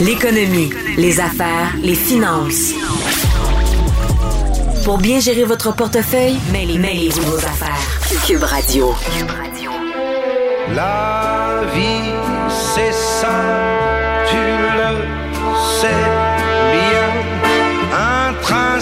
L'économie, les affaires, les finances. Pour bien gérer votre portefeuille, mêlez, mêlez-vous vos affaires. Cube Radio. La vie, c'est ça, tu le sais bien. Un train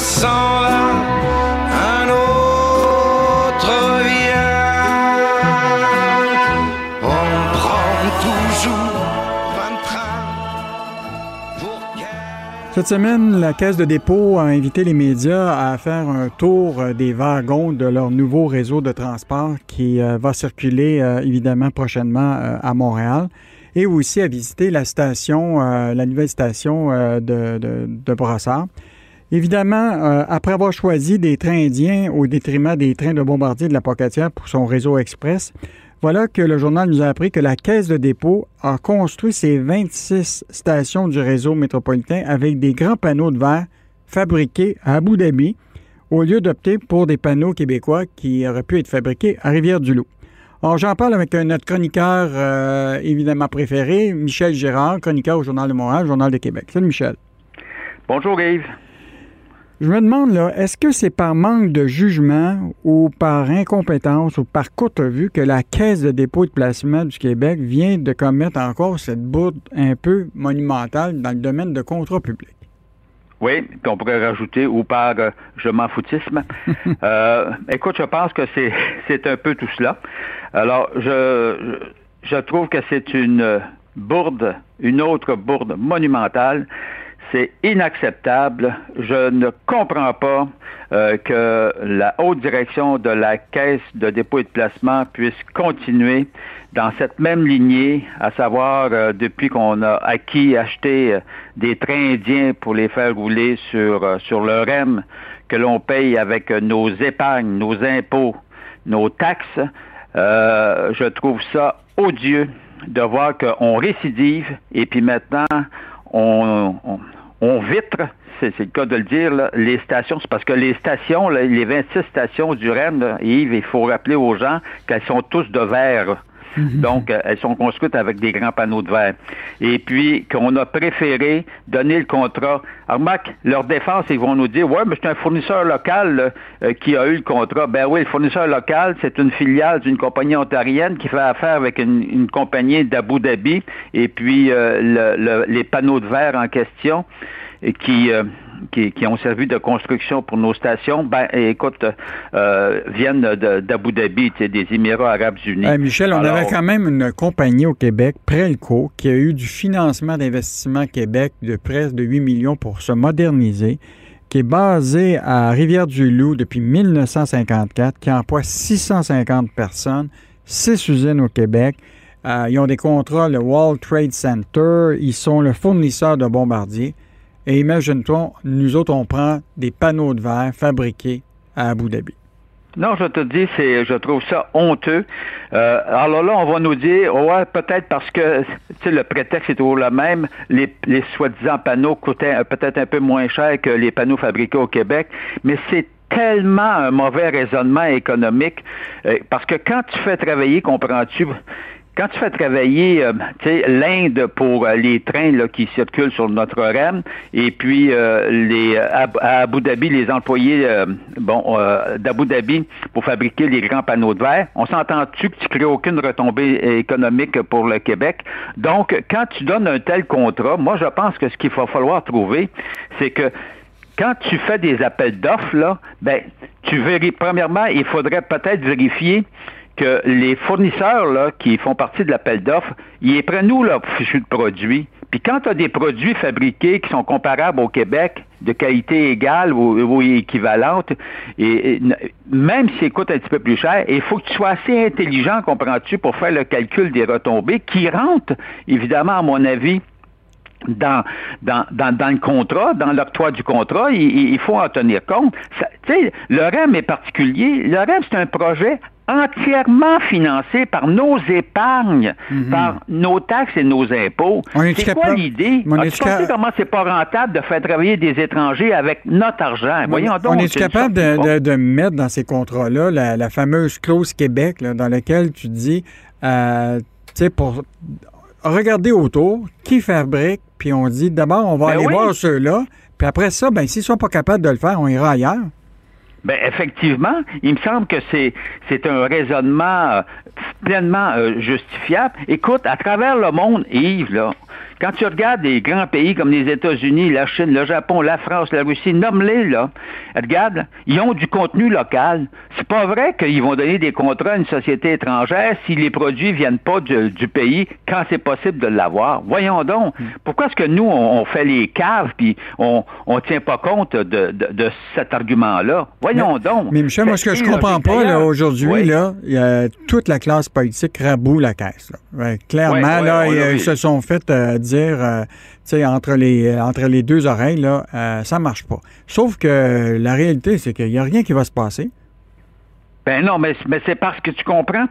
Cette semaine, la Caisse de dépôt a invité les médias à faire un tour euh, des wagons de leur nouveau réseau de transport qui euh, va circuler euh, évidemment prochainement à Montréal et aussi à visiter la station, la nouvelle station de, de, Brossard. Évidemment, après avoir choisi des trains indiens au détriment des trains de bombardier de la Pocatière pour son réseau express, voilà que le journal nous a appris que la Caisse de dépôt a construit ses 26 stations du réseau métropolitain avec des grands panneaux de verre fabriqués à Abu Dhabi au lieu d'opter pour des panneaux québécois qui auraient pu être fabriqués à Rivière-du-Loup. Alors, j'en parle avec notre chroniqueur euh, évidemment préféré, Michel Gérard, chroniqueur au Journal de Montréal, Journal de Québec. Salut Michel. Bonjour Yves. Je me demande, là, est-ce que c'est par manque de jugement ou par incompétence ou par courte vue que la Caisse de dépôt et de placement du Québec vient de commettre encore cette bourde un peu monumentale dans le domaine de contrat public? Oui, puis on pourrait rajouter ou par euh, je m'en foutisme. Euh, écoute, je pense que c'est un peu tout cela. Alors, je je trouve que c'est une bourde, une autre bourde monumentale. C'est inacceptable. Je ne comprends pas euh, que la haute direction de la Caisse de dépôt et de placement puisse continuer dans cette même lignée, à savoir euh, depuis qu'on a acquis, acheté euh, des trains indiens pour les faire rouler sur, sur le REM, que l'on paye avec nos épargnes, nos impôts, nos taxes, je trouve ça odieux de voir qu'on récidive et puis maintenant on, on vitre, c'est le cas de le dire, les stations. C'est parce que les stations, là, les 26 stations du là, Yves, il faut rappeler aux gens qu'elles sont tous de verre. Donc, euh, elles sont construites avec des grands panneaux de verre. Et puis, qu'on a préféré donner le contrat. Alors, leur défense, ils vont nous dire, ouais, mais c'est un fournisseur local là, euh, qui a eu le contrat. Ben oui, le fournisseur local, c'est une filiale d'une compagnie ontarienne qui fait affaire avec une, une compagnie d'Abu Dhabi. Et puis, euh, le- le- les panneaux de verre en question qui, euh, qui, qui ont servi de construction pour nos stations, ben écoute, euh, viennent d'Abu Dhabi, des Émirats arabes unis. Michel, on Alors, avait quand même une compagnie au Québec, Prelco, qui a eu du financement d'investissement Québec de près de 8 millions pour se moderniser, qui est basée à Rivière-du-Loup depuis 1954, qui emploie 650 personnes, six usines au Québec. Euh, ils ont des contrats, le World Trade Center, ils sont le fournisseur de bombardiers. Et imagine-toi, nous autres, on prend des panneaux de verre fabriqués à Abu Dhabi. Non, je te dis, c'est, je trouve ça honteux. Euh, alors là, on va nous dire, ouais, peut-être parce que, le prétexte est toujours le même. Les, les soi-disant panneaux coûtaient euh, peut-être un peu moins cher que les panneaux fabriqués au Québec, mais c'est tellement un mauvais raisonnement économique euh, parce que quand tu fais travailler, comprends-tu? Quand tu fais travailler euh, l'Inde pour euh, les trains là, qui circulent sur notre REM, et puis euh, les à, à Abu Dhabi, les employés euh, bon euh, d'Abu Dhabi pour fabriquer les grands panneaux de verre, on s'entend-tu que tu crées aucune retombée économique pour le Québec? Donc, quand tu donnes un tel contrat, moi je pense que ce qu'il va falloir trouver, c'est que quand tu fais des appels d'offres, là, ben, tu vérifies, premièrement, il faudrait peut-être vérifier que les fournisseurs là, qui font partie de l'appel d'offres, ils prennent nous leur fichu de produits? Puis quand tu as des produits fabriqués qui sont comparables au Québec, de qualité égale ou, équivalente, et, même s'ils coûtent un petit peu plus cher, il faut que tu sois assez intelligent, comprends-tu, pour faire le calcul des retombées qui rentrent, évidemment, à mon avis, dans, dans, dans, dans le contrat, dans l'octroi du contrat, il, faut en tenir compte. Ça- le REM est particulier. Le REM, c'est un projet entièrement financé par nos épargnes, par nos taxes et nos impôts. C'est quoi capable- l'idée? on As-tu ca- comment c'est pas rentable de faire travailler des étrangers avec notre argent? Voyons donc. on est capable de, de- de mettre dans ces contrats-là la, la fameuse clause Québec, là, dans laquelle tu dis, euh, tu sais, pour regarder autour, qui fabrique, puis on dit d'abord, on va Ben aller oui. voir ceux-là, puis après ça, ben, s'ils sont pas capables de le faire, on ira ailleurs. Ben effectivement, il me semble que c'est c'est un raisonnement euh, pleinement euh, justifiable. Écoute, à travers le monde, Yves, là, quand tu regardes des grands pays comme les États-Unis, la Chine, le Japon, la France, la Russie, nomme-les, là. Regarde, là, ils ont du contenu local. C'est pas vrai qu'ils vont donner des contrats à une société étrangère si les produits viennent pas du, du pays quand c'est possible de l'avoir. Voyons donc. Pourquoi est-ce que nous, on, on fait les caves puis on, on tient pas compte de, de, de cet argument-là? Voyons donc. Mais Michel, moi, ce que je comprends pas, là, aujourd'hui, oui. là, y a toute la classe politique raboue la caisse. là. Ouais, clairement, là, ils, vu. se sont fait euh, dire, euh, tu sais, entre les, entre les deux oreilles, là, euh, ça marche pas. Sauf que la réalité, c'est qu'il y a rien qui va se passer. Ben non, mais, mais c'est parce que tu comprends.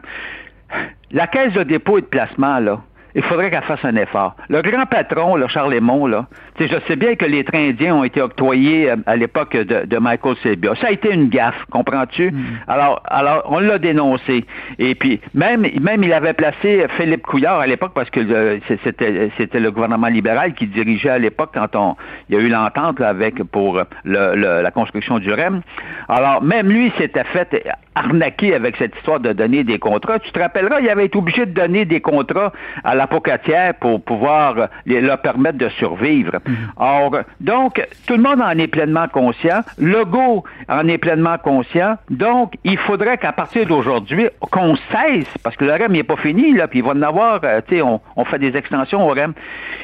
La caisse de dépôt et de placement, là, il faudrait qu'elle fasse un effort. Le grand patron, le Charles Lemont, là, tu sais, je sais bien que les trains indiens ont été octroyés euh, à l'époque de, de Michael Sebia. Ça a été une gaffe, comprends-tu? Alors, alors, on l'a dénoncé. Et puis, même, même il avait placé Philippe Couillard à l'époque parce que c'était, c'était le gouvernement libéral qui dirigeait à l'époque quand on, il y a eu l'entente avec pour le- le- la construction du REM. Alors, même lui s'était fait arnaquer avec cette histoire de donner des contrats. Tu te rappelleras, il avait été obligé de donner des contrats à la pocatière pour pouvoir euh, leur permettre de survivre. Or, donc, tout le monde en est pleinement conscient. Legault en est pleinement conscient. Donc, il faudrait qu'à partir d'aujourd'hui, qu'on cesse, parce que le REM n'est pas fini, là, puis il va en avoir, euh, tu sais, on, on fait des extensions au REM.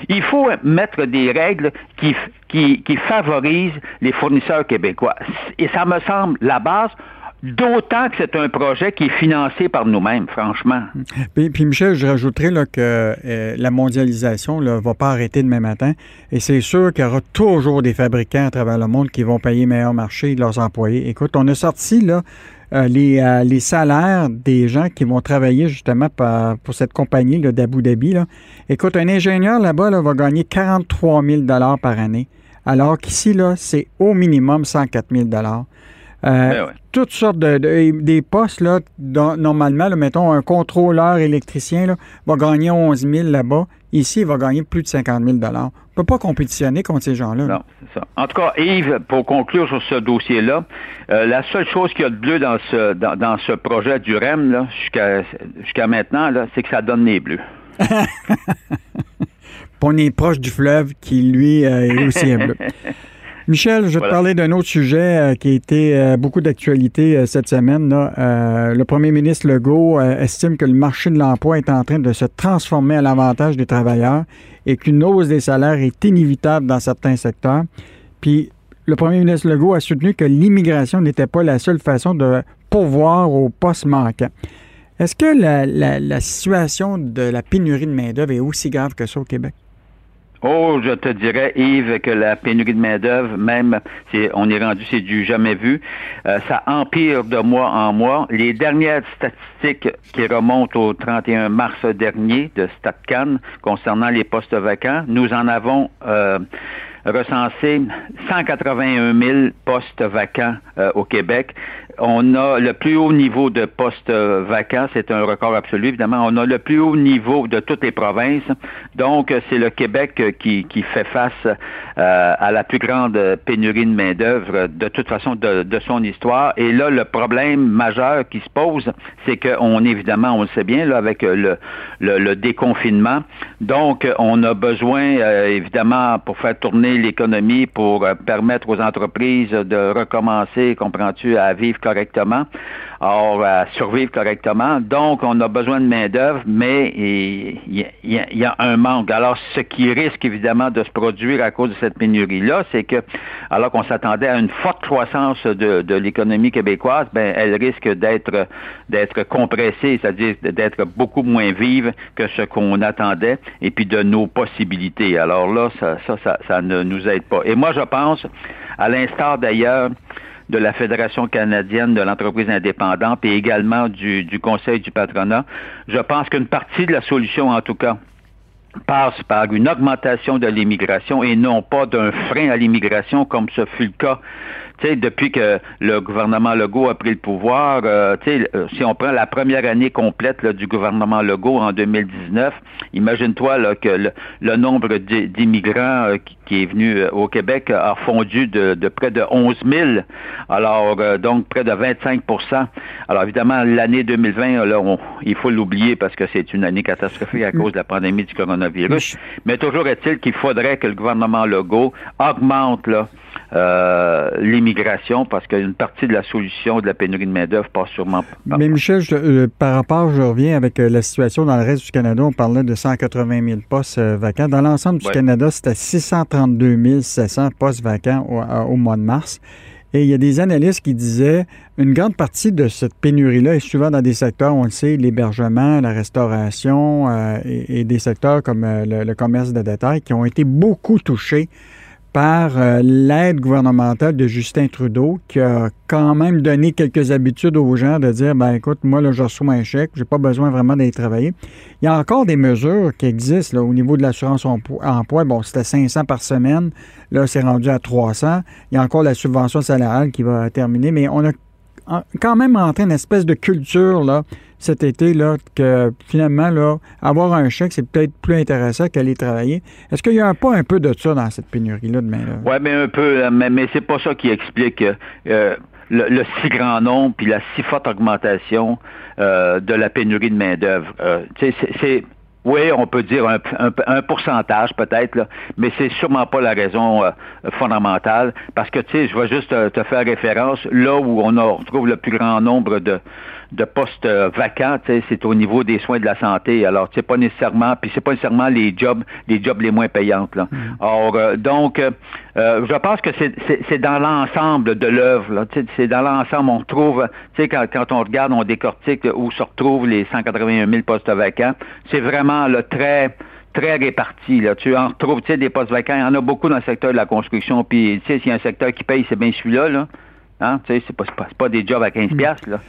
Il faut mettre des règles qui, qui favorisent les fournisseurs québécois. Et ça me semble la base, d'autant que c'est un projet qui est financé par nous-mêmes, franchement. Puis, Michel, je rajouterais que euh, la mondialisation ne va pas arrêter demain matin. Et c'est sûr qu'il y aura toujours des fabricants à travers le monde qui vont payer meilleur marché de leurs employés. Écoute, on a sorti là, euh, les, euh, les salaires des gens qui vont travailler justement pour cette compagnie d'Abu Dhabi. Écoute, un ingénieur là-bas là, va gagner 43 000 par année, alors qu'ici, c'est au minimum 104 000 euh, Ben ouais. toutes sortes de, de- des postes là, dont- normalement, là, mettons un contrôleur électricien là, va gagner 11 000 là-bas. Ici, il va gagner plus de 50 000 On ne peut pas compétitionner contre ces gens-là. là. Non, c'est ça. En tout cas, Yves, pour conclure sur ce dossier-là, euh, la seule chose qu'il y a de bleu dans ce dans, dans ce projet du REM là, jusqu'à jusqu'à maintenant, c'est que ça donne les bleus. On est proche du fleuve qui, lui, euh, est aussi bleu. Michel, je vais te parler d'un autre sujet euh, qui a été euh, beaucoup d'actualité euh, cette semaine. là. Le premier ministre Legault estime que le marché de l'emploi est en train de se transformer à l'avantage des travailleurs et qu'une hausse des salaires est inévitable dans certains secteurs. Puis le premier ministre Legault a soutenu que l'immigration n'était pas la seule façon de pourvoir aux postes manquants. Est-ce que la, la- la situation de la pénurie de main-d'œuvre est aussi grave que ça au Québec? Oh, je te dirais, Yves, que la pénurie de main-d'œuvre, même, c'est, on est rendu, c'est du jamais vu. Euh, ça empire de mois en mois. Les dernières statistiques qui remontent au 31 mars dernier de StatCan concernant les postes vacants, nous en avons euh, recensé 181 000 postes vacants euh, au Québec. On a le plus haut niveau de postes euh, vacants, c'est un record absolu, évidemment. On a le plus haut niveau de toutes les provinces. Donc, euh, c'est le Québec qui, qui fait face euh, à la plus grande pénurie de main-d'œuvre de toute façon de, de son histoire. Et là, le problème majeur qui se pose, c'est qu'on, évidemment, on le sait bien, là, avec le, le, le déconfinement. Donc, on a besoin, euh, évidemment, pour faire tourner l'économie, pour euh, permettre aux entreprises de recommencer, comprends-tu, à vivre correctement. Or, à survivre correctement. Donc, on a besoin de main-d'œuvre, mais il y, a un manque. Alors, ce qui risque évidemment de se produire à cause de cette pénurie-là, c'est que, alors qu'on s'attendait à une forte croissance de, l'économie québécoise, ben, elle risque d'être d'être compressée, c'est-à-dire d'être beaucoup moins vive que ce qu'on attendait, et puis de nos possibilités. Alors là, ça, ça, ça ne nous aide pas. Et moi, je pense, à l'instar d'ailleurs de la Fédération canadienne de l'entreprise indépendante et également du, du Conseil du patronat. Je pense qu'une partie de la solution, en tout cas, passe par une augmentation de l'immigration et non pas d'un frein à l'immigration comme ce fut le cas depuis que le gouvernement Legault a pris le pouvoir, euh, euh, si on prend la première année complète du gouvernement Legault en 2019, imagine-toi que le, nombre d'immigrants euh, qui, est venu au Québec a fondu de, près de 11 000, alors donc près de 25% Alors évidemment, l'année 2020, là, il faut l'oublier parce que c'est une année catastrophique à cause de la pandémie du coronavirus. Mais toujours est-il qu'il faudrait que le gouvernement Legault augmente là, euh, l'immigration parce qu'une partie de la solution de la pénurie de main-d'œuvre passe sûrement par. Mais Michel, euh, par rapport, je reviens avec euh, la situation dans le reste du Canada. On parlait de 180 000 postes vacants. Dans l'ensemble du Canada, c'était 632 700 postes vacants au, mois de mars. Et il y a des analystes qui disaient une grande partie de cette pénurie-là est souvent dans des secteurs, on le sait, l'hébergement, la restauration et, des secteurs comme le, le, commerce de détail qui ont été beaucoup touchés par euh, l'aide gouvernementale de Justin Trudeau, qui a quand même donné quelques habitudes aux gens de dire, ben écoute, moi, là, je reçois un chèque, j'ai pas besoin vraiment d'aller travailler. Il y a encore des mesures qui existent au niveau de l'assurance emploi. Bon, c'était 500 par semaine. Là, c'est rendu à 300. Il y a encore la subvention salariale qui va terminer, mais on a quand même entré une espèce de culture, là, cet été, là, que finalement, avoir un chèque, c'est peut-être plus intéressant qu'aller travailler. Est-ce qu'il y a pas un peu de ça dans cette pénurie-là de main-d'œuvre? Oui, mais un peu, mais, mais c'est pas ça qui explique euh, le, si grand nombre puis la si forte augmentation euh, de la pénurie de main-d'œuvre. Euh, c'est oui, on peut dire un, pourcentage peut-être, mais c'est sûrement pas la raison fondamentale. Parce que, tu sais, je vais juste te, faire référence, là où on retrouve le plus grand nombre de, de postes euh, vacants, c'est au niveau des soins de la santé. Alors, c'est pas nécessairement, puis c'est pas nécessairement les jobs, les jobs les moins payantes. Là. Mm. Or, euh, donc, euh, je pense que c'est dans l'ensemble de l'œuvre. C'est dans l'ensemble, on trouve, tu sais, quand, quand on regarde, on décortique où se retrouvent les 181 000 postes vacants. C'est vraiment le très très réparti. Là. Tu en retrouves des postes vacants. Il y en a beaucoup dans le secteur de la construction. Puis, tu sais, s'il y a un secteur qui paye, c'est bien celui-là. Là. Hein? Tu sais, c'est pas, pas, pas, des jobs à 15 mm. piastres, là.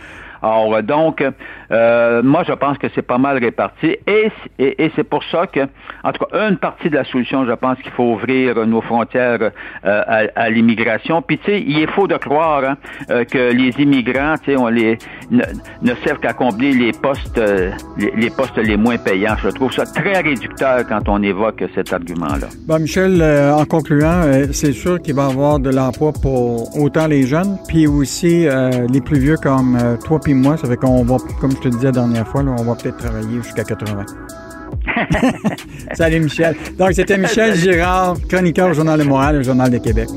Alors, euh, donc, euh, moi, je pense que c'est pas mal réparti. Et, et, c'est pour ça que, en tout cas, une partie de la solution, je pense qu'il faut ouvrir nos frontières euh, à, l'immigration. Puis, tu sais, il est faux de croire hein, que les immigrants, tu sais, on les ne, servent qu'à combler les postes, les, postes les moins payants. Je trouve ça très réducteur quand on évoque cet argument-là. Bon, Michel, en concluant, c'est sûr qu'il va y avoir de l'emploi pour autant les jeunes, puis aussi les plus vieux comme toi, moi. Ça fait qu'on va, comme je te disais la dernière fois, on va peut-être travailler jusqu'à 80. Salut Michel. Donc c'était Michel Girard, chroniqueur au Journal de Montréal, le Journal de Québec.